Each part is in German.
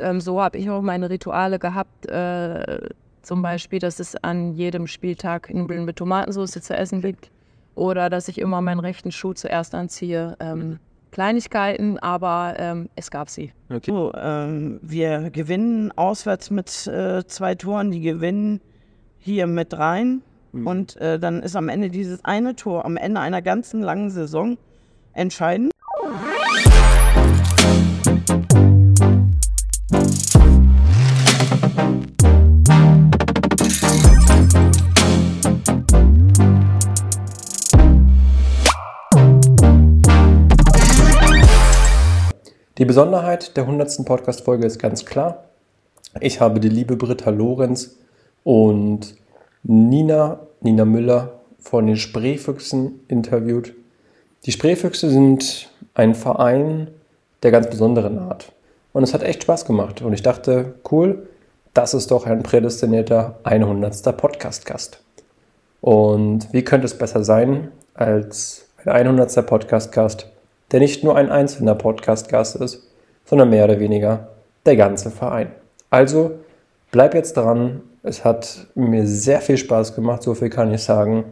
ähm, so habe ich auch meine Rituale gehabt. Äh, zum Beispiel, dass es an jedem Spieltag Nudeln mit Tomatensauce zu essen gibt. Oder dass ich immer meinen rechten Schuh zuerst anziehe. Ähm, Kleinigkeiten, aber ähm, es gab sie. Okay. So, ähm, wir gewinnen auswärts mit äh, zwei Toren, die gewinnen hier mit rein. Mhm. Und äh, dann ist am Ende dieses eine Tor, am Ende einer ganzen langen Saison entscheidend. Die Besonderheit der 100. Podcast-Folge ist ganz klar. Ich habe die liebe Britta Lorenz und Nina, Nina Müller von den Spreefüchsen interviewt. Die Spreefüchse sind ein Verein der ganz besonderen Art. Und es hat echt Spaß gemacht. Und ich dachte, cool, das ist doch ein prädestinierter 100. Podcast-Gast. Und wie könnte es besser sein als ein 100. Podcast-Gast der nicht nur ein einzelner Podcast-Gast ist, sondern mehr oder weniger der ganze Verein. Also bleib jetzt dran. Es hat mir sehr viel Spaß gemacht, so viel kann ich sagen.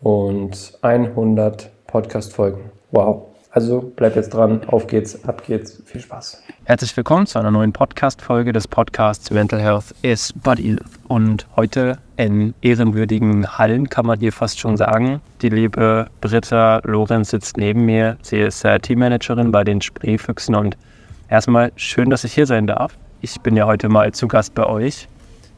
Und 100 Podcast-Folgen. Wow. Also bleib jetzt dran, auf geht's, ab geht's, viel Spaß. Herzlich willkommen zu einer neuen Podcast-Folge des Podcasts Mental Health is Body. Und heute in ehrenwürdigen Hallen kann man hier fast schon sagen. Die liebe Britta Lorenz sitzt neben mir. Sie ist äh, Teammanagerin bei den Spreefüchsen und erstmal schön, dass ich hier sein darf. Ich bin ja heute mal zu Gast bei euch.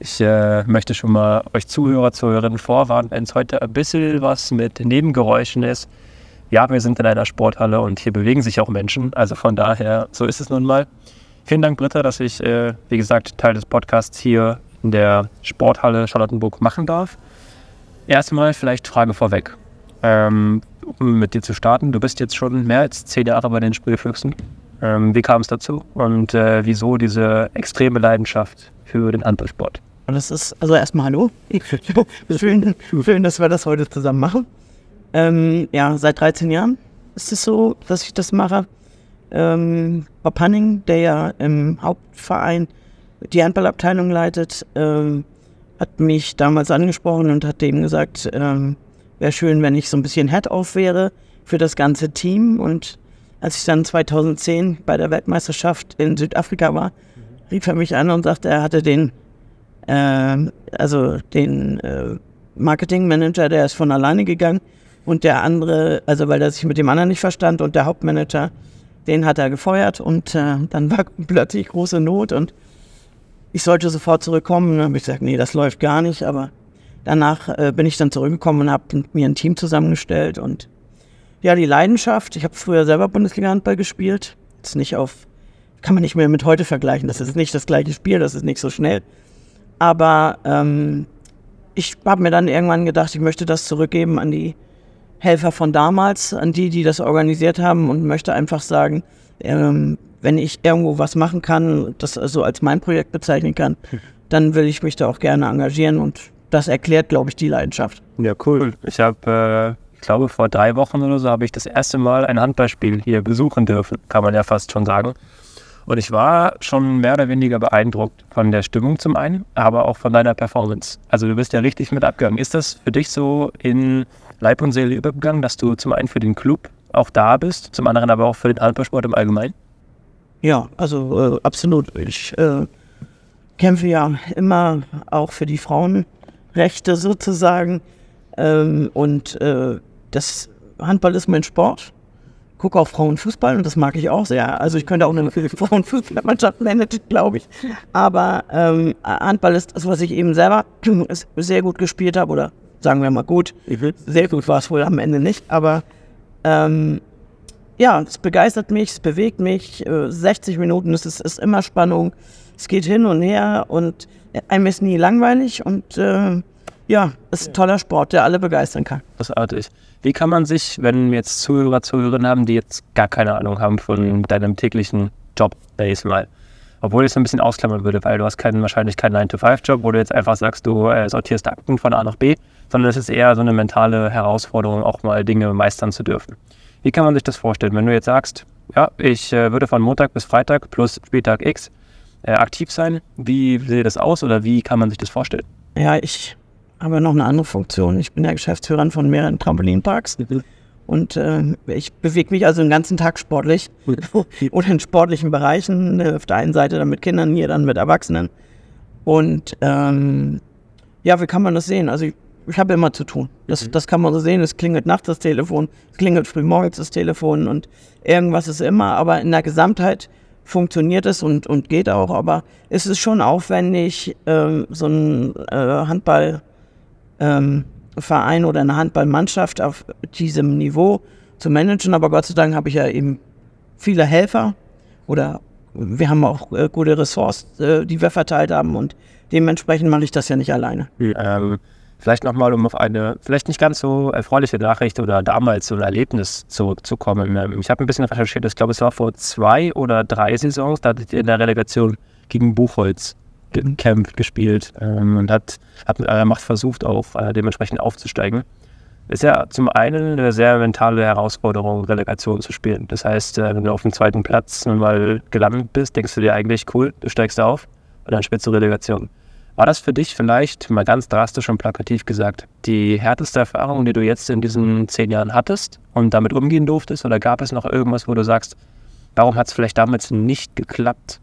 Ich äh, möchte schon mal euch Zuhörer, Zuhörerinnen vorwarnen, wenn es heute ein bisschen was mit Nebengeräuschen ist ja, wir sind in einer Sporthalle und hier bewegen sich auch Menschen. Also von daher, so ist es nun mal. Vielen Dank, Britta, dass ich, äh, wie gesagt, Teil des Podcasts hier in der Sporthalle Charlottenburg machen darf. Erstmal vielleicht Frage vorweg. Ähm, um mit dir zu starten, du bist jetzt schon mehr als zehn Jahre bei den Spielfüchsen. Ähm, wie kam es dazu und äh, wieso diese extreme Leidenschaft für den Handballsport? Das ist, also erstmal Hallo. schön, schön, dass wir das heute zusammen machen. Ähm, ja, seit 13 Jahren ist es so, dass ich das mache. Ähm, Bob Hanning, der ja im Hauptverein die Handballabteilung leitet, ähm, hat mich damals angesprochen und hat dem gesagt, ähm, wäre schön, wenn ich so ein bisschen Head-Off wäre für das ganze Team. Und als ich dann 2010 bei der Weltmeisterschaft in Südafrika war, rief er mich an und sagte, er hatte den, äh, also den äh, Marketingmanager, der ist von alleine gegangen und der andere, also weil er sich mit dem anderen nicht verstand und der Hauptmanager, den hat er gefeuert und äh, dann war plötzlich große Not und ich sollte sofort zurückkommen. Dann habe ich gesagt, nee, das läuft gar nicht. Aber danach äh, bin ich dann zurückgekommen und habe mir ein Team zusammengestellt und ja, die Leidenschaft. Ich habe früher selber Bundesliga-Handball gespielt. Jetzt nicht auf, kann man nicht mehr mit heute vergleichen. Das ist nicht das gleiche Spiel, das ist nicht so schnell. Aber ähm, ich habe mir dann irgendwann gedacht, ich möchte das zurückgeben an die Helfer von damals, an die, die das organisiert haben und möchte einfach sagen, ähm, wenn ich irgendwo was machen kann, das also als mein Projekt bezeichnen kann, dann will ich mich da auch gerne engagieren und das erklärt, glaube ich, die Leidenschaft. Ja, cool. Ich habe, äh, ich glaube, vor drei Wochen oder so habe ich das erste Mal ein Handballspiel hier besuchen dürfen, kann man ja fast schon sagen. Und ich war schon mehr oder weniger beeindruckt von der Stimmung zum einen, aber auch von deiner Performance. Also du bist ja richtig mit abgegangen. Ist das für dich so in Leib und Seele übergegangen, dass du zum einen für den Club auch da bist, zum anderen aber auch für den Handballsport im Allgemeinen? Ja, also äh, absolut. Ich äh, kämpfe ja immer auch für die Frauenrechte sozusagen. Ähm, und äh, das Handball ist mein Sport. Gucke auch Frauenfußball und das mag ich auch sehr. Also ich könnte auch eine Frauenfußballmannschaft managen, glaube ich. Aber ähm, Handball ist das, was ich eben selber sehr gut gespielt habe oder sagen wir mal gut. Sehr gut war es wohl am Ende nicht, aber ähm, ja, es begeistert mich, es bewegt mich. 60 äh, Minuten, es ist, ist, immer Spannung. Es geht hin und her und einem ist nie langweilig und äh, ja, es ist ein toller Sport, der alle begeistern kann. Großartig. Wie kann man sich, wenn wir jetzt Zuhörer, Zuhörerinnen haben, die jetzt gar keine Ahnung haben von deinem täglichen Job, mal, obwohl ich es ein bisschen ausklammern würde, weil du hast keinen, wahrscheinlich keinen 9-to-5-Job, wo du jetzt einfach sagst, du äh, sortierst Akten von A nach B, sondern es ist eher so eine mentale Herausforderung, auch mal Dinge meistern zu dürfen. Wie kann man sich das vorstellen, wenn du jetzt sagst, ja, ich äh, würde von Montag bis Freitag plus Spieltag X äh, aktiv sein. Wie sieht das aus oder wie kann man sich das vorstellen? Ja, ich habe noch eine andere Funktion. Ich bin der Geschäftsführer von mehreren Trampolinparks. Und äh, ich bewege mich also den ganzen Tag sportlich oder in sportlichen Bereichen. Äh, auf der einen Seite dann mit Kindern, hier dann mit Erwachsenen. Und ähm, ja, wie kann man das sehen? Also ich, ich habe immer zu tun. Das, das kann man so sehen. Es klingelt nachts das Telefon, es klingelt früh morgens das Telefon und irgendwas ist immer. Aber in der Gesamtheit funktioniert es und, und geht auch. Aber es ist schon aufwendig, ähm, so ein äh, Handball... Ähm, Verein oder eine Handballmannschaft auf diesem Niveau zu managen. Aber Gott sei Dank habe ich ja eben viele Helfer oder wir haben auch äh, gute Ressorts, äh, die wir verteilt haben und dementsprechend mache ich das ja nicht alleine. Ähm, vielleicht nochmal, um auf eine vielleicht nicht ganz so erfreuliche Nachricht oder damals so ein Erlebnis zurückzukommen. Ähm, ich habe ein bisschen recherchiert, ich glaube, es war vor zwei oder drei Saisons, da hattet ihr in der Relegation gegen Buchholz gekämpft, gespielt ähm, und hat, hat mit aller Macht versucht, auch äh, dementsprechend aufzusteigen. Ist ja zum einen eine sehr mentale Herausforderung, Relegation zu spielen. Das heißt, äh, wenn du auf dem zweiten Platz mal gelandet bist, denkst du dir eigentlich, cool, du steigst auf und dann spielst du Relegation. War das für dich vielleicht, mal ganz drastisch und plakativ gesagt, die härteste Erfahrung, die du jetzt in diesen zehn Jahren hattest und damit umgehen durftest? Oder gab es noch irgendwas, wo du sagst, warum hat es vielleicht damals nicht geklappt?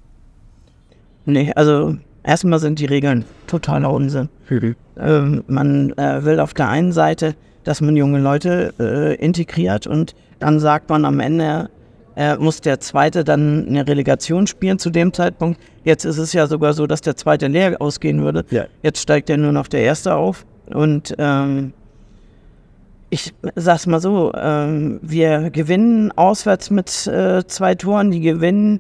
Nee, also Erstmal sind die Regeln totaler Unsinn. Mhm. Ähm, man äh, will auf der einen Seite, dass man junge Leute äh, integriert und dann sagt man am Ende, äh, muss der Zweite dann eine Relegation spielen zu dem Zeitpunkt. Jetzt ist es ja sogar so, dass der Zweite leer ausgehen würde. Ja. Jetzt steigt ja nur noch der Erste auf. Und ähm, ich sag's mal so, ähm, wir gewinnen auswärts mit äh, zwei Toren, die gewinnen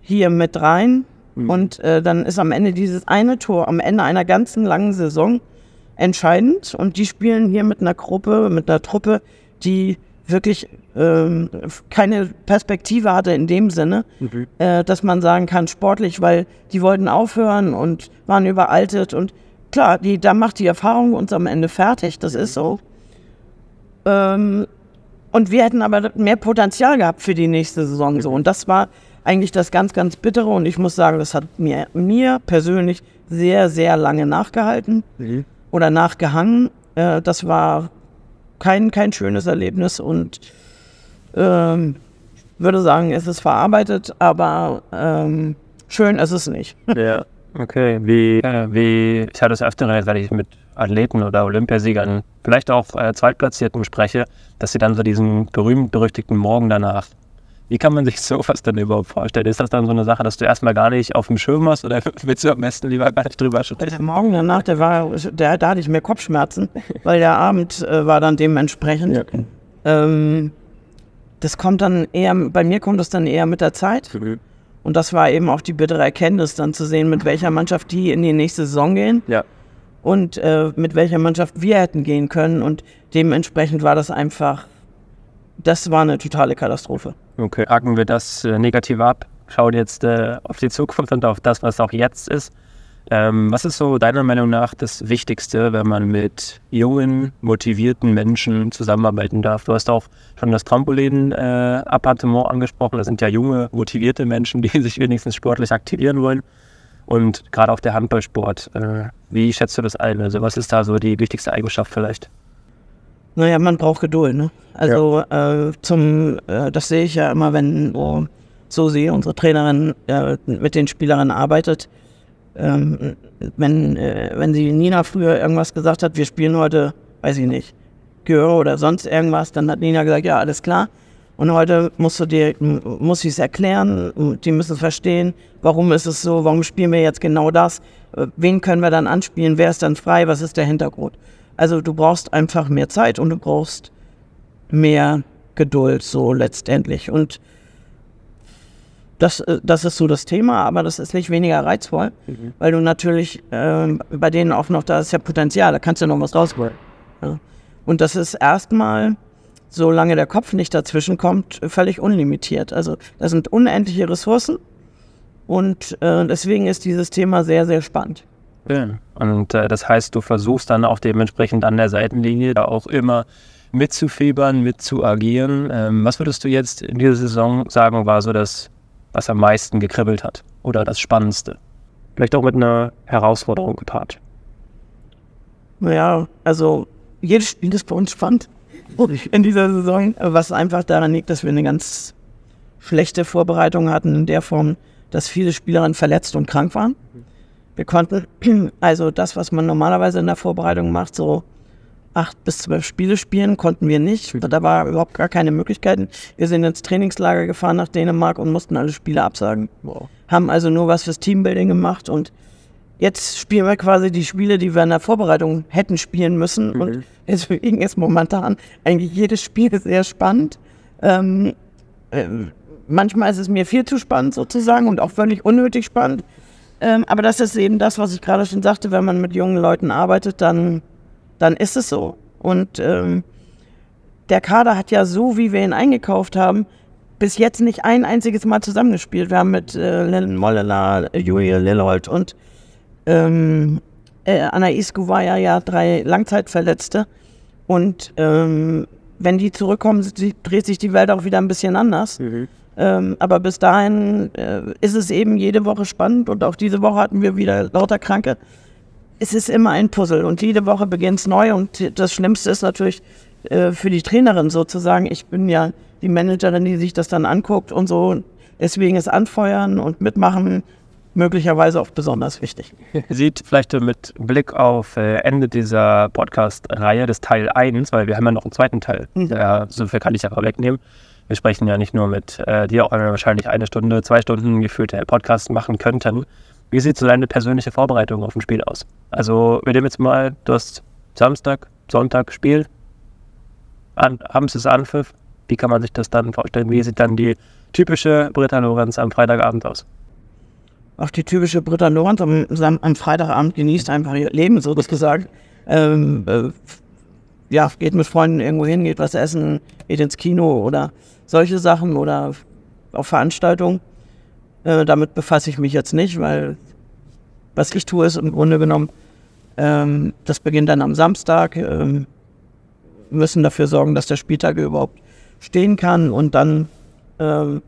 hier mit rein Mhm. Und äh, dann ist am Ende dieses eine Tor, am Ende einer ganzen langen Saison entscheidend. Und die spielen hier mit einer Gruppe, mit einer Truppe, die wirklich ähm, keine Perspektive hatte in dem Sinne, mhm. äh, dass man sagen kann, sportlich, weil die wollten aufhören und waren überaltet. Und klar, die, da macht die Erfahrung uns am Ende fertig, das ist so. Ähm, und wir hätten aber mehr Potenzial gehabt für die nächste Saison so. Und das war eigentlich das ganz, ganz Bittere. Und ich muss sagen, das hat mir, mir persönlich sehr, sehr lange nachgehalten mhm. oder nachgehangen. Äh, das war kein, kein schönes Erlebnis und ähm, würde sagen, es ist verarbeitet, aber ähm, schön ist es nicht. Ja, okay. Wie, äh, wie ich hatte es öfter, wenn ich mit Athleten oder Olympiasiegern, vielleicht auch äh, Zweitplatzierten spreche, dass sie dann so diesen berühmt-berüchtigten Morgen danach wie kann man sich sowas denn überhaupt vorstellen? Ist das dann so eine Sache, dass du erstmal gar nicht auf dem Schirm hast oder willst du am besten lieber gar nicht drüber sprechen? Der Morgen danach, der war, der, da hatte ich mehr Kopfschmerzen, weil der Abend äh, war dann dementsprechend. Ja. Ähm, das kommt dann eher, bei mir kommt das dann eher mit der Zeit. Mhm. Und das war eben auch die bittere Erkenntnis, dann zu sehen, mit welcher Mannschaft die in die nächste Saison gehen. Ja. Und äh, mit welcher Mannschaft wir hätten gehen können. Und dementsprechend war das einfach, das war eine totale Katastrophe. Okay, haken wir das äh, negativ ab, schauen jetzt äh, auf die Zukunft und auf das, was auch jetzt ist. Ähm, was ist so deiner Meinung nach das Wichtigste, wenn man mit jungen, motivierten Menschen zusammenarbeiten darf? Du hast auch schon das Trampolin-Appartement äh, angesprochen. Das sind ja junge, motivierte Menschen, die sich wenigstens sportlich aktivieren wollen. Und gerade auch der Handballsport. Äh, wie schätzt du das ein? Also was ist da so die wichtigste Eigenschaft vielleicht? Naja, man braucht Geduld, ne? Also ja. äh, zum, äh, das sehe ich ja immer, wenn oh, so sie, unsere Trainerin, äh, mit den Spielerinnen arbeitet. Ähm, wenn, äh, wenn sie Nina früher irgendwas gesagt hat, wir spielen heute, weiß ich nicht, Gehör oder sonst irgendwas, dann hat Nina gesagt, ja, alles klar. Und heute musst du dir, muss ich es erklären, die müssen verstehen, warum ist es so, warum spielen wir jetzt genau das, äh, wen können wir dann anspielen, wer ist dann frei, was ist der Hintergrund. Also du brauchst einfach mehr Zeit und du brauchst mehr Geduld so letztendlich. Und das, äh, das ist so das Thema, aber das ist nicht weniger reizvoll, mhm. weil du natürlich äh, bei denen auch noch, da ist ja Potenzial, da kannst du noch was rausholen. Ja. Und das ist erstmal, solange der Kopf nicht dazwischen kommt, völlig unlimitiert. Also das sind unendliche Ressourcen und äh, deswegen ist dieses Thema sehr, sehr spannend. Ja. Und äh, das heißt, du versuchst dann auch dementsprechend an der Seitenlinie da auch immer mitzufiebern, mitzuagieren. Ähm, was würdest du jetzt in dieser Saison sagen, war so das, was am meisten gekribbelt hat oder das Spannendste? vielleicht auch mit einer Herausforderung gepaart. Naja, also jedes Spiel ist bei uns spannend in dieser Saison, was einfach daran liegt, dass wir eine ganz schlechte Vorbereitung hatten in der Form, dass viele Spielerinnen verletzt und krank waren. Wir konnten also das, was man normalerweise in der Vorbereitung macht, so acht bis zwölf Spiele spielen, konnten wir nicht. Da war überhaupt gar keine Möglichkeiten. Wir sind ins Trainingslager gefahren nach Dänemark und mussten alle Spiele absagen. Wow. Haben also nur was fürs Teambuilding gemacht und jetzt spielen wir quasi die Spiele, die wir in der Vorbereitung hätten spielen müssen. Mhm. Und deswegen ist momentan eigentlich jedes Spiel sehr spannend. Ähm, äh, manchmal ist es mir viel zu spannend sozusagen und auch völlig unnötig spannend. Ähm, aber das ist eben das, was ich gerade schon sagte, wenn man mit jungen Leuten arbeitet, dann dann ist es so. Und ähm, der Kader hat ja so, wie wir ihn eingekauft haben, bis jetzt nicht ein einziges Mal zusammengespielt. Wir haben mit äh, Lennon Mollela, Julia Lillold und ähm, äh, Anna Isku war ja, ja drei Langzeitverletzte. Und ähm, wenn die zurückkommen, dreht sich die Welt auch wieder ein bisschen anders. Mhm. Ähm, aber bis dahin äh, ist es eben jede Woche spannend und auch diese Woche hatten wir wieder lauter Kranke es ist immer ein Puzzle und jede Woche beginnt es neu und das Schlimmste ist natürlich äh, für die Trainerin sozusagen. Ich bin ja die Managerin, die sich das dann anguckt und so. Deswegen ist Anfeuern und Mitmachen möglicherweise auch besonders wichtig. Sieht vielleicht mit Blick auf äh, Ende dieser Podcast-Reihe des Teil 1, weil wir haben ja noch einen zweiten Teil. Mhm. Ja, so viel kann ich ja wegnehmen. Wir sprechen ja nicht nur mit äh, dir, auch wenn wir wahrscheinlich eine Stunde, zwei Stunden gefühlt Podcast machen könnten. Wie sieht so deine persönliche Vorbereitung auf ein Spiel aus? Also, wir nehmen jetzt mal, du hast Samstag, Sonntag Spiel, an, abends ist Anpfiff. Wie kann man sich das dann vorstellen? Wie sieht dann die typische Britta Lorenz am Freitagabend aus? Auch die typische Britta Lorenz am, am Freitagabend genießt einfach ihr Leben sozusagen. Ähm, äh, ja, geht mit Freunden irgendwo hin, geht was essen, geht ins Kino oder solche Sachen oder auf Veranstaltungen. Äh, damit befasse ich mich jetzt nicht, weil was ich tue, ist im Grunde genommen, ähm, das beginnt dann am Samstag, ähm, müssen dafür sorgen, dass der Spieltag überhaupt stehen kann und dann ähm,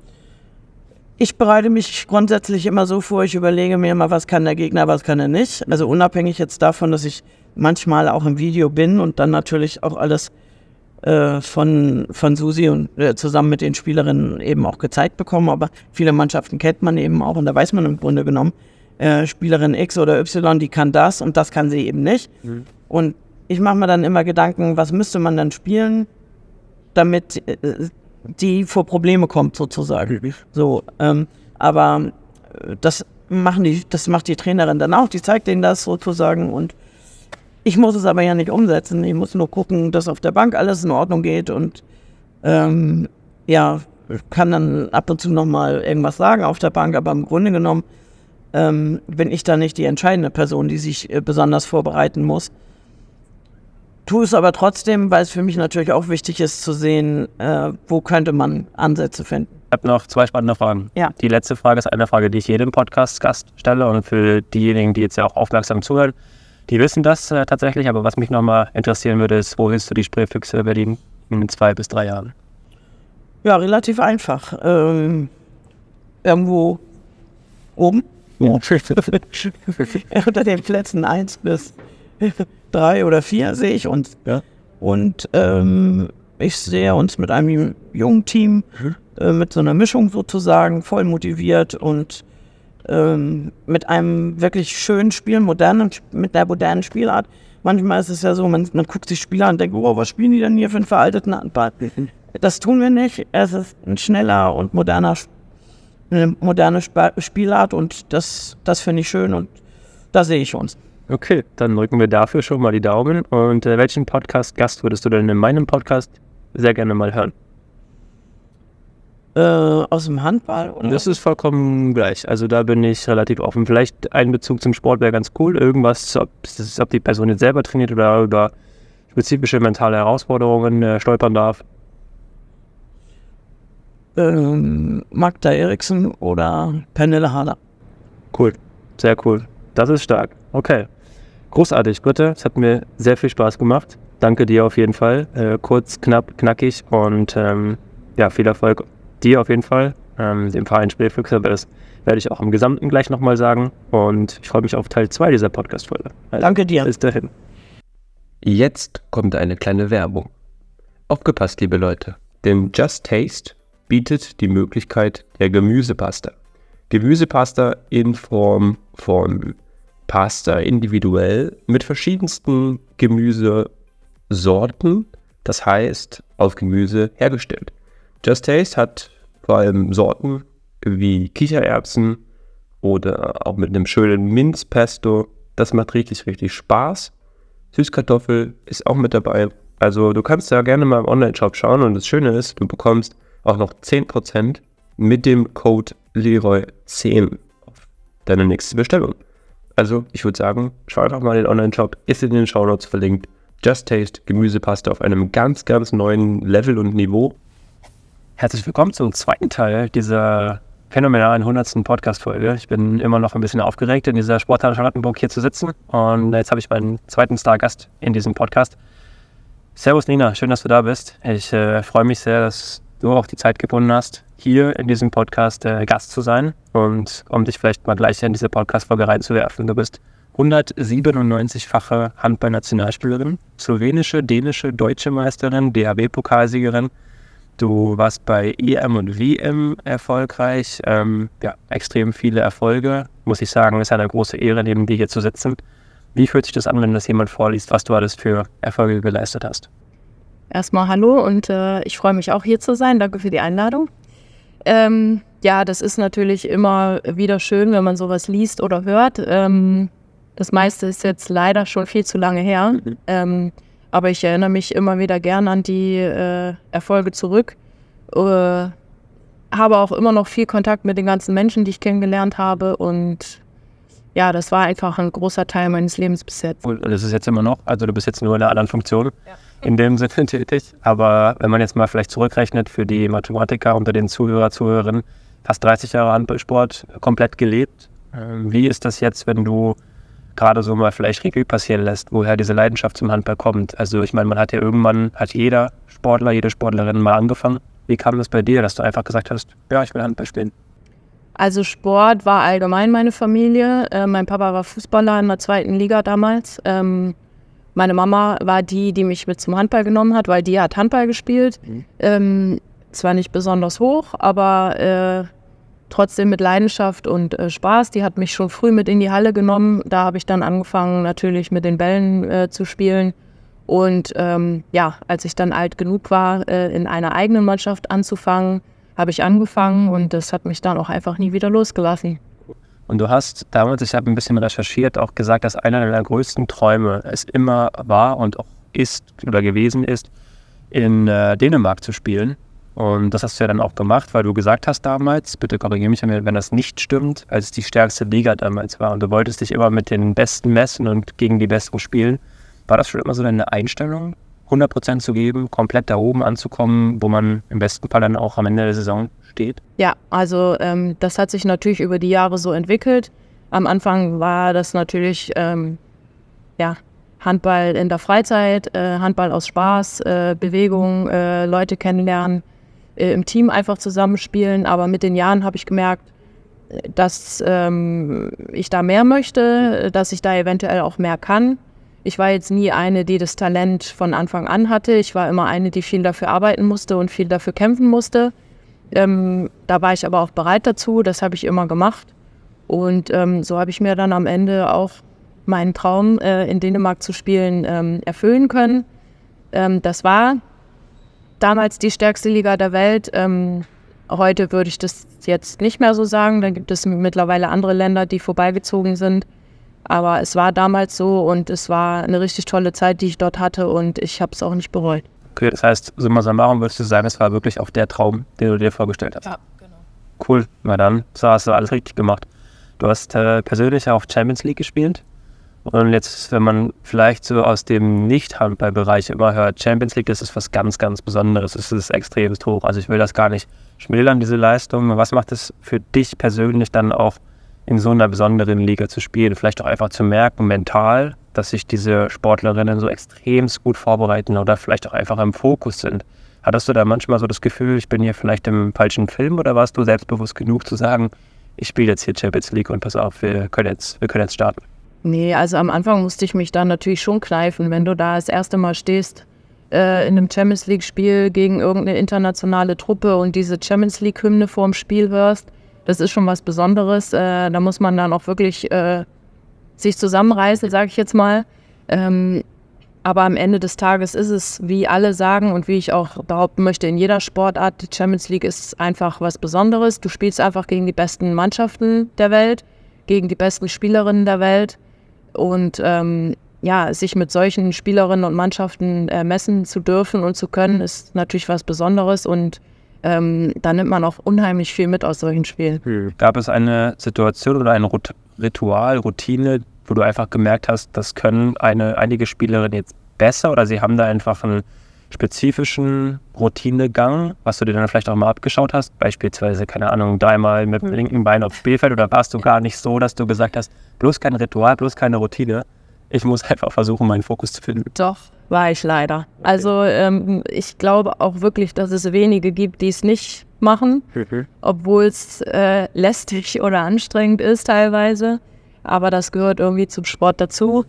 ich bereite mich grundsätzlich immer so vor, ich überlege mir immer, was kann der Gegner, was kann er nicht. Also unabhängig jetzt davon, dass ich manchmal auch im Video bin und dann natürlich auch alles äh, von, von Susi und äh, zusammen mit den Spielerinnen eben auch gezeigt bekommen. Aber viele Mannschaften kennt man eben auch und da weiß man im Grunde genommen, äh, Spielerin X oder Y, die kann das und das kann sie eben nicht. Mhm. Und ich mache mir dann immer Gedanken, was müsste man dann spielen, damit äh, die vor Probleme kommt sozusagen. Mhm. So, ähm, aber äh, das machen die, das macht die Trainerin dann auch, die zeigt denen das sozusagen und ich muss es aber ja nicht umsetzen. Ich muss nur gucken, dass auf der Bank alles in Ordnung geht und ähm, ja, kann dann ab und zu nochmal irgendwas sagen auf der Bank, aber im Grunde genommen ähm, bin ich da nicht die entscheidende Person, die sich äh, besonders vorbereiten muss. Tue es aber trotzdem, weil es für mich natürlich auch wichtig ist zu sehen, äh, wo könnte man Ansätze finden. Ich habe noch zwei spannende Fragen. Ja. Die letzte Frage ist eine Frage, die ich jedem Podcast-Gast stelle und für diejenigen, die jetzt ja auch aufmerksam zuhören. Die wissen das äh, tatsächlich, aber was mich nochmal interessieren würde, ist, wo willst du die Spreefüchse Berlin in zwei bis drei Jahren? Ja, relativ einfach. Ähm, irgendwo oben. Ja. Unter den Plätzen 1 bis 3 oder 4 sehe ich uns. Ja. Und ähm, ich sehe uns mit einem jungen Team, mhm. äh, mit so einer Mischung sozusagen, voll motiviert und ähm, mit einem wirklich schönen Spiel, modernen, mit einer modernen Spielart. Manchmal ist es ja so, man, man guckt sich Spieler an und denkt, oh, was spielen die denn hier für einen veralteten Handball? Das tun wir nicht. Es ist ein schneller und moderner, eine moderne Spielart und das, das finde ich schön und da sehe ich uns. Okay, dann drücken wir dafür schon mal die Daumen. Und äh, welchen Podcast-Gast würdest du denn in meinem Podcast sehr gerne mal hören? Äh, aus dem Handball? Oder? Das ist vollkommen gleich. Also da bin ich relativ offen. Vielleicht ein Bezug zum Sport wäre ganz cool. Irgendwas, ob, ist, ob die Person jetzt selber trainiert oder über spezifische mentale Herausforderungen äh, stolpern darf. Ähm, Magda Eriksen oder Pernille Harder. Cool, sehr cool. Das ist stark. Okay. Großartig, Britte. Es hat mir sehr viel Spaß gemacht. Danke dir auf jeden Fall. Äh, kurz, knapp, knackig und ähm, ja, viel Erfolg dir auf jeden Fall, ähm, dem Verein Spielfüchse. Aber das werde ich auch im Gesamten gleich nochmal sagen. Und ich freue mich auf Teil 2 dieser Podcast-Folge. Also, Danke dir. Bis dahin. Jetzt kommt eine kleine Werbung. Aufgepasst, liebe Leute, denn Just Taste bietet die Möglichkeit der Gemüsepasta. Gemüsepasta in Form von Pasta individuell mit verschiedensten Gemüsesorten, das heißt auf Gemüse hergestellt. Just Taste hat vor allem Sorten wie Kichererbsen oder auch mit einem schönen Minzpesto. Das macht richtig, richtig Spaß. Süßkartoffel ist auch mit dabei. Also du kannst da gerne mal im Online-Shop schauen und das Schöne ist, du bekommst auch noch 10% mit dem Code Leroy10 auf deine nächste Bestellung. Also ich würde sagen, schau einfach mal in den Online-Shop, ist in den Show Notes verlinkt. Just Taste Gemüsepaste auf einem ganz, ganz neuen Level und Niveau. Herzlich willkommen zum zweiten Teil dieser phänomenalen 100. Podcast-Folge. Ich bin immer noch ein bisschen aufgeregt, in dieser Sporthalle Charlottenburg hier zu sitzen. Und jetzt habe ich meinen zweiten Stargast in diesem Podcast. Servus Nina, schön, dass du da bist. Ich äh, freue mich sehr, dass du auch die Zeit gefunden hast, hier in diesem Podcast äh, Gast zu sein und um dich vielleicht mal gleich in diese Podcast-Folge reinzuwerfen. Du bist 197-fache Handball-Nationalspielerin, slowenische, dänische, deutsche Meisterin, DAB-Pokalsiegerin. Du warst bei EM und WM erfolgreich. Ähm, ja, extrem viele Erfolge. Muss ich sagen, ist eine große Ehre, neben dir hier zu sitzen. Wie fühlt sich das an, wenn das jemand vorliest, was du alles für Erfolge geleistet hast? Erstmal hallo und äh, ich freue mich auch hier zu sein. Danke für die Einladung. Ähm, ja, das ist natürlich immer wieder schön, wenn man sowas liest oder hört. Ähm, das meiste ist jetzt leider schon viel zu lange her. Mhm. Aber ich erinnere mich immer wieder gern an die äh, Erfolge zurück. Äh, habe auch immer noch viel Kontakt mit den ganzen Menschen, die ich kennengelernt habe. Und ja, das war einfach ein großer Teil meines Lebens bis jetzt. Und das ist jetzt immer noch, also du bist jetzt nur in einer anderen Funktion in dem Sinne tätig. Aber wenn man jetzt mal vielleicht zurückrechnet für die Mathematiker unter den Zuhörer, Zuhörerinnen, fast 30 Jahre Handballsport komplett gelebt. Wie ist das jetzt, wenn du gerade so mal vielleicht Revue passieren lässt, woher diese Leidenschaft zum Handball kommt? Also ich meine, man hat ja irgendwann, hat jeder Sportler, jede Sportlerin mal angefangen. Wie kam das bei dir, dass du einfach gesagt hast, ja, ich will Handball spielen? Also Sport war allgemein meine Familie. Äh, mein Papa war Fußballer in der zweiten Liga damals. Ähm, meine Mama war die, die mich mit zum Handball genommen hat, weil die hat Handball gespielt. Ähm, zwar nicht besonders hoch, aber äh, trotzdem mit Leidenschaft und äh, Spaß. Die hat mich schon früh mit in die Halle genommen. Da habe ich dann angefangen, natürlich mit den Bällen äh, zu spielen. Und ähm, ja, als ich dann alt genug war, äh, in einer eigenen Mannschaft anzufangen, habe ich angefangen und das hat mich dann auch einfach nie wieder losgelassen. Und du hast damals, ich habe ein bisschen recherchiert, auch gesagt, dass einer deiner größten Träume es immer war und auch ist oder gewesen ist, in äh, Dänemark zu spielen. Und das hast du ja dann auch gemacht, weil du gesagt hast damals, bitte korrigiere mich, wenn das nicht stimmt, als es die stärkste Liga damals war und du wolltest dich immer mit den Besten messen und gegen die Besten spielen. War das schon immer so deine Einstellung, 100% zu geben, komplett da oben anzukommen, wo man im besten Fall dann auch am Ende der Saison steht? Ja, also ähm, das hat sich natürlich über die Jahre so entwickelt. Am Anfang war das natürlich ähm, ja, Handball in der Freizeit, äh, Handball aus Spaß, äh, Bewegung, äh, Leute kennenlernen, äh, im Team einfach zusammenspielen. Aber mit den Jahren habe ich gemerkt, äh, dass ähm, ich da mehr möchte, äh, dass ich da eventuell auch mehr kann. Ich war jetzt nie eine, die das Talent von Anfang an hatte. Ich war immer eine, die viel dafür arbeiten musste und viel dafür kämpfen musste. Ähm, da war ich aber auch bereit dazu, das habe ich immer gemacht. Und ähm, so habe ich mir dann am Ende auch meinen Traum, äh, in Dänemark zu spielen, ähm, erfüllen können. Ähm, das war damals die stärkste Liga der Welt. Ähm, heute würde ich das jetzt nicht mehr so sagen. Da gibt es mittlerweile andere Länder, die vorbeigezogen sind. Aber es war damals so und es war eine richtig tolle Zeit, die ich dort hatte und ich habe es auch nicht bereut. Okay, das heißt, summa summarum würdest du sagen, es war wirklich auch der Traum, den du dir vorgestellt hast. Ja, genau. Cool, na dann, so hast du alles richtig gemacht. Du hast äh, persönlich auch Champions League gespielt. Und jetzt, wenn man vielleicht so aus dem Nicht-Handball-Bereich immer hört, Champions League, das ist was ganz, ganz Besonderes. Es ist extremst hoch. Also ich will das gar nicht schmälern, diese Leistung. Was macht es für dich persönlich dann auch in so einer besonderen Liga zu spielen? Vielleicht auch einfach zu merken, mental, dass sich diese Sportlerinnen so extremst gut vorbereiten oder vielleicht auch einfach im Fokus sind. Hattest du da manchmal so das Gefühl, ich bin hier vielleicht im falschen Film oder warst du selbstbewusst genug zu sagen, ich spiele jetzt hier Champions League und pass auf, wir können jetzt, wir können jetzt starten? Nee, also am Anfang musste ich mich da natürlich schon kneifen, wenn du da das erste Mal stehst äh, in einem Champions League-Spiel gegen irgendeine internationale Truppe und diese Champions League-Hymne vorm Spiel hörst. Das ist schon was Besonderes. Äh, da muss man dann auch wirklich äh, sich zusammenreißen, sage ich jetzt mal. Ähm, aber am Ende des Tages ist es, wie alle sagen und wie ich auch behaupten möchte, in jeder Sportart, die Champions League ist einfach was Besonderes. Du spielst einfach gegen die besten Mannschaften der Welt, gegen die besten Spielerinnen der Welt. Und ähm, ja, sich mit solchen Spielerinnen und Mannschaften äh, messen zu dürfen und zu können, ist natürlich was Besonderes und ähm, da nimmt man auch unheimlich viel mit aus solchen Spielen. Hm. Gab es eine Situation oder ein Ritual, Routine, wo du einfach gemerkt hast, das können eine, einige Spielerinnen jetzt besser oder sie haben da einfach einen spezifischen Routinegang, was du dir dann vielleicht auch mal abgeschaut hast? Beispielsweise, keine Ahnung, dreimal mit dem hm. linken Bein aufs Spielfeld oder warst du gar nicht so, dass du gesagt hast, bloß kein Ritual, bloß keine Routine, ich muss einfach versuchen, meinen Fokus zu finden. Doch, war ich leider. Also ähm, ich glaube auch wirklich, dass es wenige gibt, die es nicht machen, mhm. obwohl es äh, lästig oder anstrengend ist teilweise. Aber das gehört irgendwie zum Sport dazu.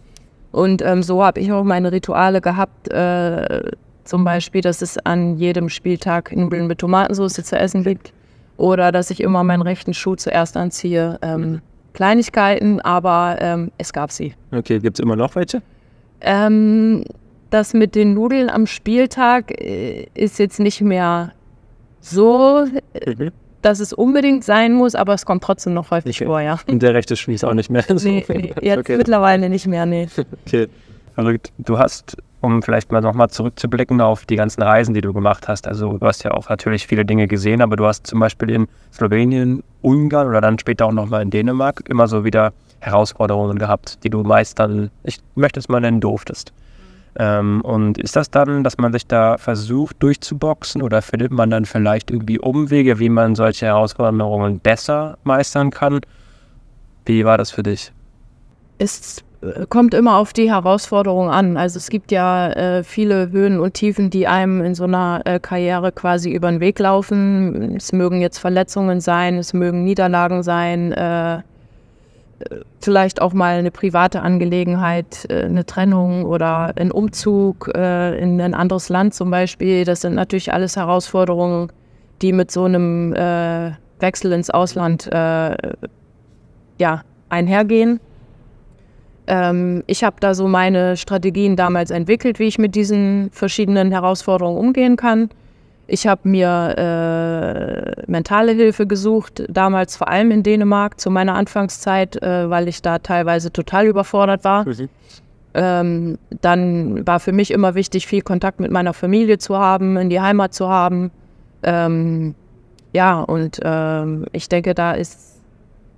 Und ähm, so habe ich auch meine Rituale gehabt. Äh, zum Beispiel, dass es an jedem Spieltag Nudeln mit Tomatensauce zu essen gibt. Oder dass ich immer meinen rechten Schuh zuerst anziehe. Ähm, Kleinigkeiten, aber ähm, es gab sie. Okay, gibt es immer noch welche? Ähm, das mit den Nudeln am Spieltag äh, ist jetzt nicht mehr so, mhm. dass es unbedingt sein muss, aber es kommt trotzdem noch häufig okay. vor, ja. Und der rechte Schließ auch nicht mehr? So. Nee, nee, jetzt okay. mittlerweile nicht mehr, nee. Okay, verrückt. Du hast um vielleicht mal nochmal zurückzublicken auf die ganzen Reisen, die du gemacht hast. Also du hast ja auch natürlich viele Dinge gesehen, aber du hast zum Beispiel in Slowenien, Ungarn oder dann später auch nochmal in Dänemark immer so wieder Herausforderungen gehabt, die du meistern, ich möchte es mal nennen, durftest. Ähm, und ist das dann, dass man sich da versucht durchzuboxen oder findet man dann vielleicht irgendwie Umwege, wie man solche Herausforderungen besser meistern kann? Wie war das für dich? Ist kommt immer auf die Herausforderung an. Also es gibt ja äh, viele Höhen und Tiefen, die einem in so einer äh, Karriere quasi über den Weg laufen. Es mögen jetzt Verletzungen sein, es mögen Niederlagen sein, äh, vielleicht auch mal eine private Angelegenheit, äh, eine Trennung oder ein Umzug äh, in ein anderes Land zum Beispiel. Das sind natürlich alles Herausforderungen, die mit so einem äh, Wechsel ins Ausland ja, einhergehen. Ähm, ich habe da so meine Strategien damals entwickelt, wie ich mit diesen verschiedenen Herausforderungen umgehen kann. Ich habe mir äh, mentale Hilfe gesucht, damals vor allem in Dänemark zu meiner Anfangszeit, äh, weil ich da teilweise total überfordert war. Ähm, dann war für mich immer wichtig, viel Kontakt mit meiner Familie zu haben, in die Heimat zu haben. Ähm, ja, und ähm, ich denke, da ist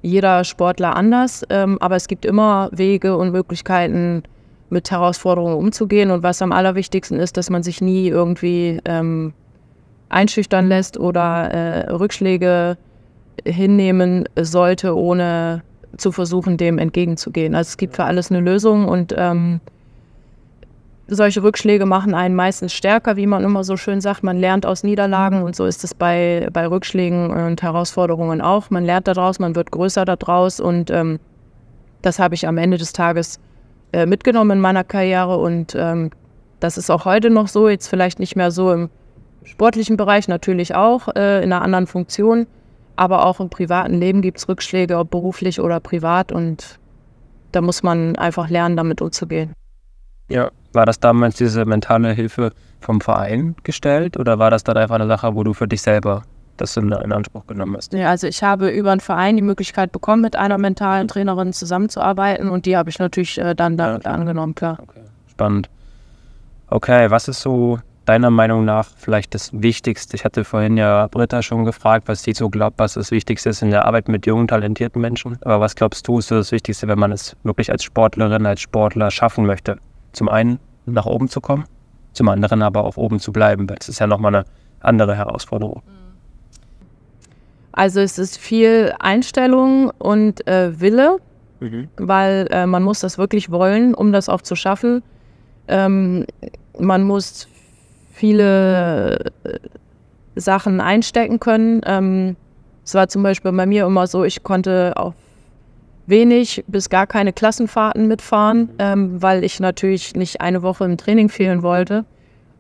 jeder Sportler anders, ähm, aber es gibt immer Wege und Möglichkeiten, mit Herausforderungen umzugehen. Und was am allerwichtigsten ist, dass man sich nie irgendwie ähm, einschüchtern lässt oder äh, Rückschläge hinnehmen sollte, ohne zu versuchen, dem entgegenzugehen. Also es gibt für alles eine Lösung und ähm, solche Rückschläge machen einen meistens stärker, wie man immer so schön sagt. Man lernt aus Niederlagen und so ist es bei, bei Rückschlägen und Herausforderungen auch. Man lernt daraus, man wird größer daraus und ähm, das habe ich am Ende des Tages äh, mitgenommen in meiner Karriere und ähm, das ist auch heute noch so, jetzt vielleicht nicht mehr so im sportlichen Bereich, natürlich auch äh, in einer anderen Funktion, aber auch im privaten Leben gibt es Rückschläge, ob beruflich oder privat und da muss man einfach lernen, damit umzugehen. Ja, war das damals diese mentale Hilfe vom Verein gestellt oder war das dann einfach eine Sache, wo du für dich selber das in, in Anspruch genommen hast? Ja, also ich habe über einen Verein die Möglichkeit bekommen, mit einer mentalen Trainerin zusammenzuarbeiten und die habe ich natürlich äh, dann da ja, angenommen, klar. Okay. Spannend. Okay, was ist so deiner Meinung nach vielleicht das Wichtigste? Ich hatte vorhin ja Britta schon gefragt, was sie so glaubt, was das Wichtigste ist in der Arbeit mit jungen, talentierten Menschen. Aber was glaubst du, ist so das Wichtigste, wenn man es wirklich als Sportlerin, als Sportler schaffen möchte? Zum einen nach oben zu kommen, zum anderen aber auch oben zu bleiben, weil das ist ja nochmal eine andere Herausforderung. Also es ist viel Einstellung und äh, Wille, mhm. weil äh, man muss das wirklich wollen, um das auch zu schaffen. Ähm, man muss viele äh, Sachen einstecken können. Ähm, Es war zum Beispiel bei mir immer so, ich konnte auch wenig bis gar keine Klassenfahrten mitfahren, ähm, weil ich natürlich nicht eine Woche im Training fehlen wollte.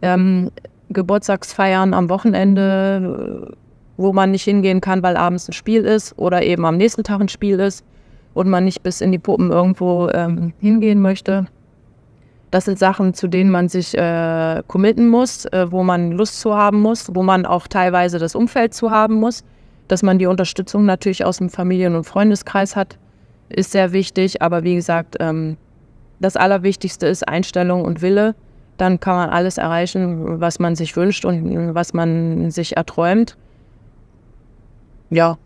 Ähm, Geburtstagsfeiern am Wochenende, wo man nicht hingehen kann, weil abends ein Spiel ist oder eben am nächsten Tag ein Spiel ist und man nicht bis in die Puppen irgendwo ähm, hingehen möchte. Das sind Sachen, zu denen man sich äh, committen muss, äh, wo man Lust zu haben muss, wo man auch teilweise das Umfeld zu haben muss. Dass man die Unterstützung natürlich aus dem Familien- und Freundeskreis hat, ist sehr wichtig. Aber wie gesagt, ähm, das Allerwichtigste ist Einstellung und Wille. Dann kann man alles erreichen, was man sich wünscht und was man sich erträumt. Ja,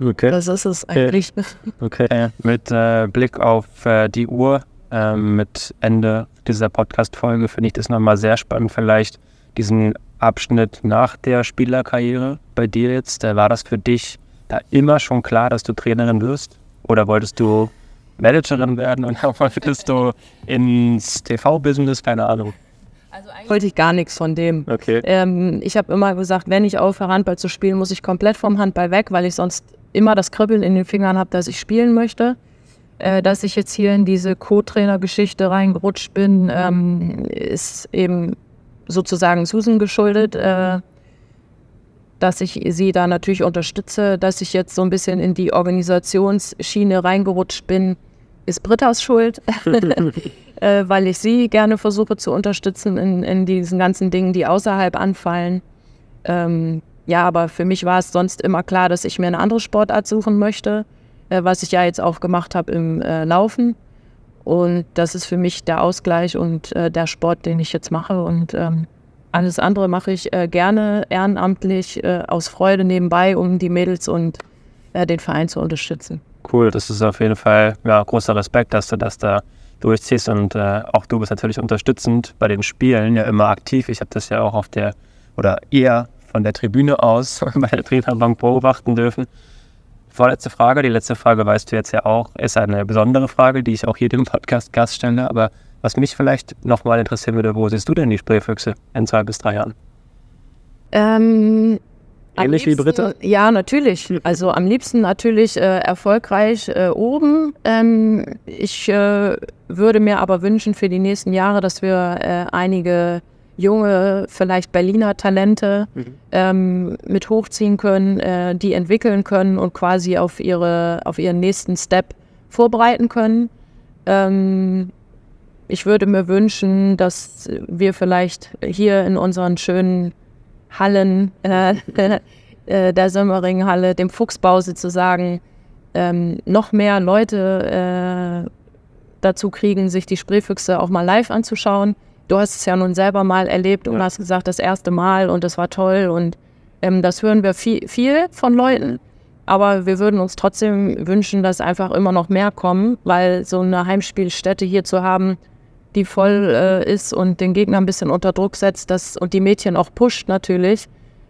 Okay. das ist es eigentlich. Okay. Mit äh, Blick auf äh, die Uhr, ähm, mit Ende dieser Podcast-Folge finde ich das nochmal sehr spannend, vielleicht diesen Abschnitt nach der Spielerkarriere bei dir jetzt. Äh, war das für dich da immer schon klar, dass du Trainerin wirst? Oder wolltest du Managerin werden und dann wolltest du ins TV-Business? Keine Ahnung. Wollte ich gar nichts von dem. Okay. Ähm, ich habe immer gesagt, wenn ich aufhöre, Handball zu spielen, muss ich komplett vom Handball weg, weil ich sonst immer das Kribbeln in den Fingern habe, dass ich spielen möchte. Äh, dass ich jetzt hier in diese Co-Trainer-Geschichte reingerutscht bin, ähm, ist eben sozusagen Susan geschuldet, äh, dass ich sie da natürlich unterstütze. Dass ich jetzt so ein bisschen in die Organisationsschiene reingerutscht bin, ist Britta's Schuld, äh, weil ich sie gerne versuche zu unterstützen in, in diesen ganzen Dingen, die außerhalb anfallen. Ähm, ja, aber für mich war es sonst immer klar, dass ich mir eine andere Sportart suchen möchte, äh, was ich ja jetzt auch gemacht habe im äh, Laufen. Und das ist für mich der Ausgleich und äh, der Sport, den ich jetzt mache. Und ähm, alles andere mache ich äh, gerne ehrenamtlich äh, aus Freude nebenbei, um die Mädels und äh, den Verein zu unterstützen. Cool, das ist auf jeden Fall ja, großer Respekt, dass du das da durchziehst und äh, auch du bist natürlich unterstützend bei den Spielen ja immer aktiv. Ich habe das ja auch auf der oder eher von der Tribüne aus bei der Trainerbank beobachten dürfen. Vorletzte Frage, die letzte Frage weißt du jetzt ja auch, ist eine besondere Frage, die ich auch hier dem Podcast Gast stelle, aber was mich vielleicht nochmal interessieren würde, wo siehst du denn die Spreefüchse in zwei bis drei Jahren? Ähm, Ähnlich wie liebsten- Britta? Ja, natürlich. Also am liebsten natürlich äh, erfolgreich äh, oben. Ähm, ich äh, würde mir aber wünschen für die nächsten Jahre, dass wir äh, einige junge, vielleicht Berliner Talente ähm, mit hochziehen können, äh, die entwickeln können und quasi auf, ihre, auf ihren nächsten Step vorbereiten können. Ähm, ich würde mir wünschen, dass wir vielleicht hier in unseren schönen Hallen, äh, äh, der Sömmering-Halle, dem Fuchsbau sozusagen, ähm, noch mehr Leute äh, dazu kriegen, sich die Spreefüchse auch mal live anzuschauen. Du hast es ja nun selber mal erlebt und Ja. hast gesagt, das erste Mal und das war toll und ähm, das hören wir viel, viel von Leuten. Aber wir würden uns trotzdem wünschen, dass einfach immer noch mehr kommen, weil so eine Heimspielstätte hier zu haben, die voll äh, ist und den Gegner ein bisschen unter Druck setzt das, und die Mädchen auch pusht natürlich.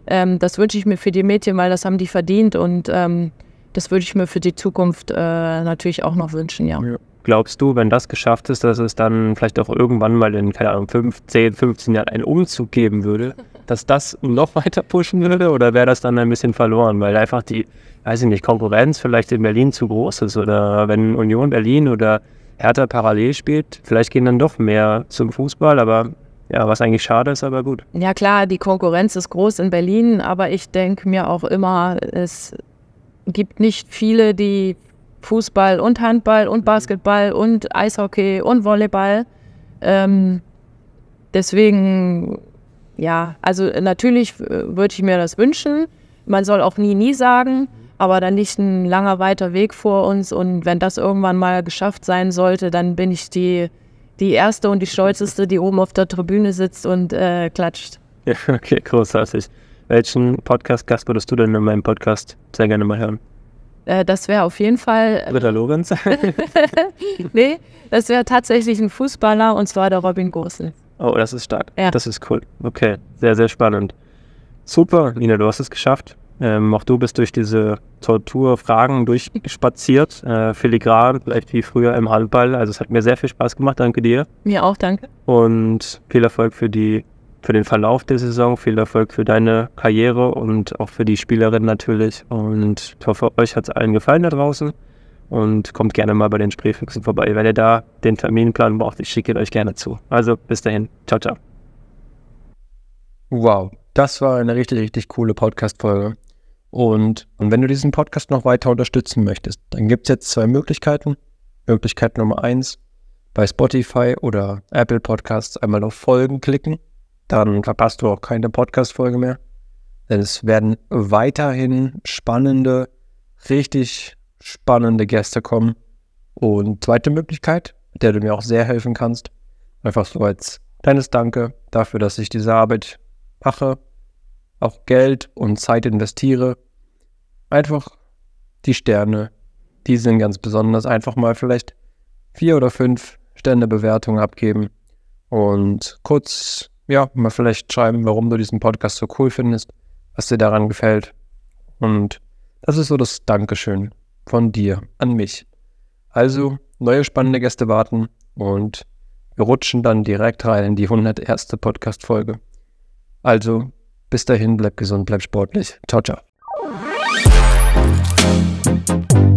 Ähm, das wünsche ich mir für die Mädchen, weil das haben die verdient und ähm, das würde ich mir für die Zukunft äh, natürlich auch noch wünschen, ja. Glaubst du, wenn das geschafft ist, dass es dann vielleicht auch irgendwann mal in, keine Ahnung, 5, 10, 15 Jahren einen Umzug geben würde, dass das noch weiter pushen würde oder wäre das dann ein bisschen verloren, weil einfach die, weiß ich nicht, Konkurrenz vielleicht in Berlin zu groß ist oder wenn Union Berlin oder Hertha parallel spielt, vielleicht gehen dann doch mehr zum Fußball, aber ja, was eigentlich schade ist, aber gut. Ja klar, die Konkurrenz ist groß in Berlin, aber ich denke mir auch immer, es gibt nicht viele, die Fußball und Handball und Basketball und Eishockey und Volleyball. Ähm, deswegen, ja, also natürlich äh, würde ich mir das wünschen. Man soll auch nie, nie sagen, aber dann liegt ein langer, weiter Weg vor uns und wenn das irgendwann mal geschafft sein sollte, dann bin ich die, die Erste und die Stolzeste, die oben auf der Tribüne sitzt und äh, klatscht. Ja, okay, großartig. Welchen Podcast-Gast würdest du denn in meinem Podcast sehr gerne mal hören? Äh, das wäre auf jeden Fall, Britta Lorenz? nee, das wäre tatsächlich ein Fußballer und zwar der Robin Gosel. Oh, das ist stark. Ja. Das ist cool. Okay, sehr, sehr spannend. Super, Nina, du hast es geschafft. Ähm, auch du bist durch diese Torturfragen durchspaziert. Äh, filigran, vielleicht wie früher im Handball. Also es hat mir sehr viel Spaß gemacht. Danke dir. Mir auch, danke. Und viel Erfolg für die für den Verlauf der Saison, viel Erfolg für deine Karriere und auch für die Spielerin natürlich. Und ich hoffe, euch hat es allen gefallen da draußen. Und kommt gerne mal bei den Spreefüchsen vorbei. Wenn ihr da den Terminplan braucht, ich schicke ihn euch gerne zu. Also bis dahin. Ciao, ciao. Wow, das war eine richtig, richtig coole Podcast-Folge. Und, und wenn du diesen Podcast noch weiter unterstützen möchtest, dann gibt es jetzt zwei Möglichkeiten. Möglichkeit Nummer eins, bei Spotify oder Apple Podcasts einmal auf Folgen klicken. Dann verpasst du auch keine Podcast-Folge mehr. Denn es werden weiterhin spannende, richtig spannende Gäste kommen. Und zweite Möglichkeit, mit der du mir auch sehr helfen kannst, einfach so als kleines Danke dafür, dass ich diese Arbeit mache, auch Geld und Zeit investiere. Einfach die Sterne, die sind ganz besonders. Einfach mal vielleicht vier oder fünf Sterne-Bewertungen abgeben und kurz, ja, mal vielleicht schreiben, warum du diesen Podcast so cool findest, was dir daran gefällt. Und das ist so das Dankeschön von dir an mich. Also, neue spannende Gäste warten und wir rutschen dann direkt rein in die 101. Podcast-Folge. Also, bis dahin, bleib gesund, bleib sportlich. Ciao, ciao. Bye.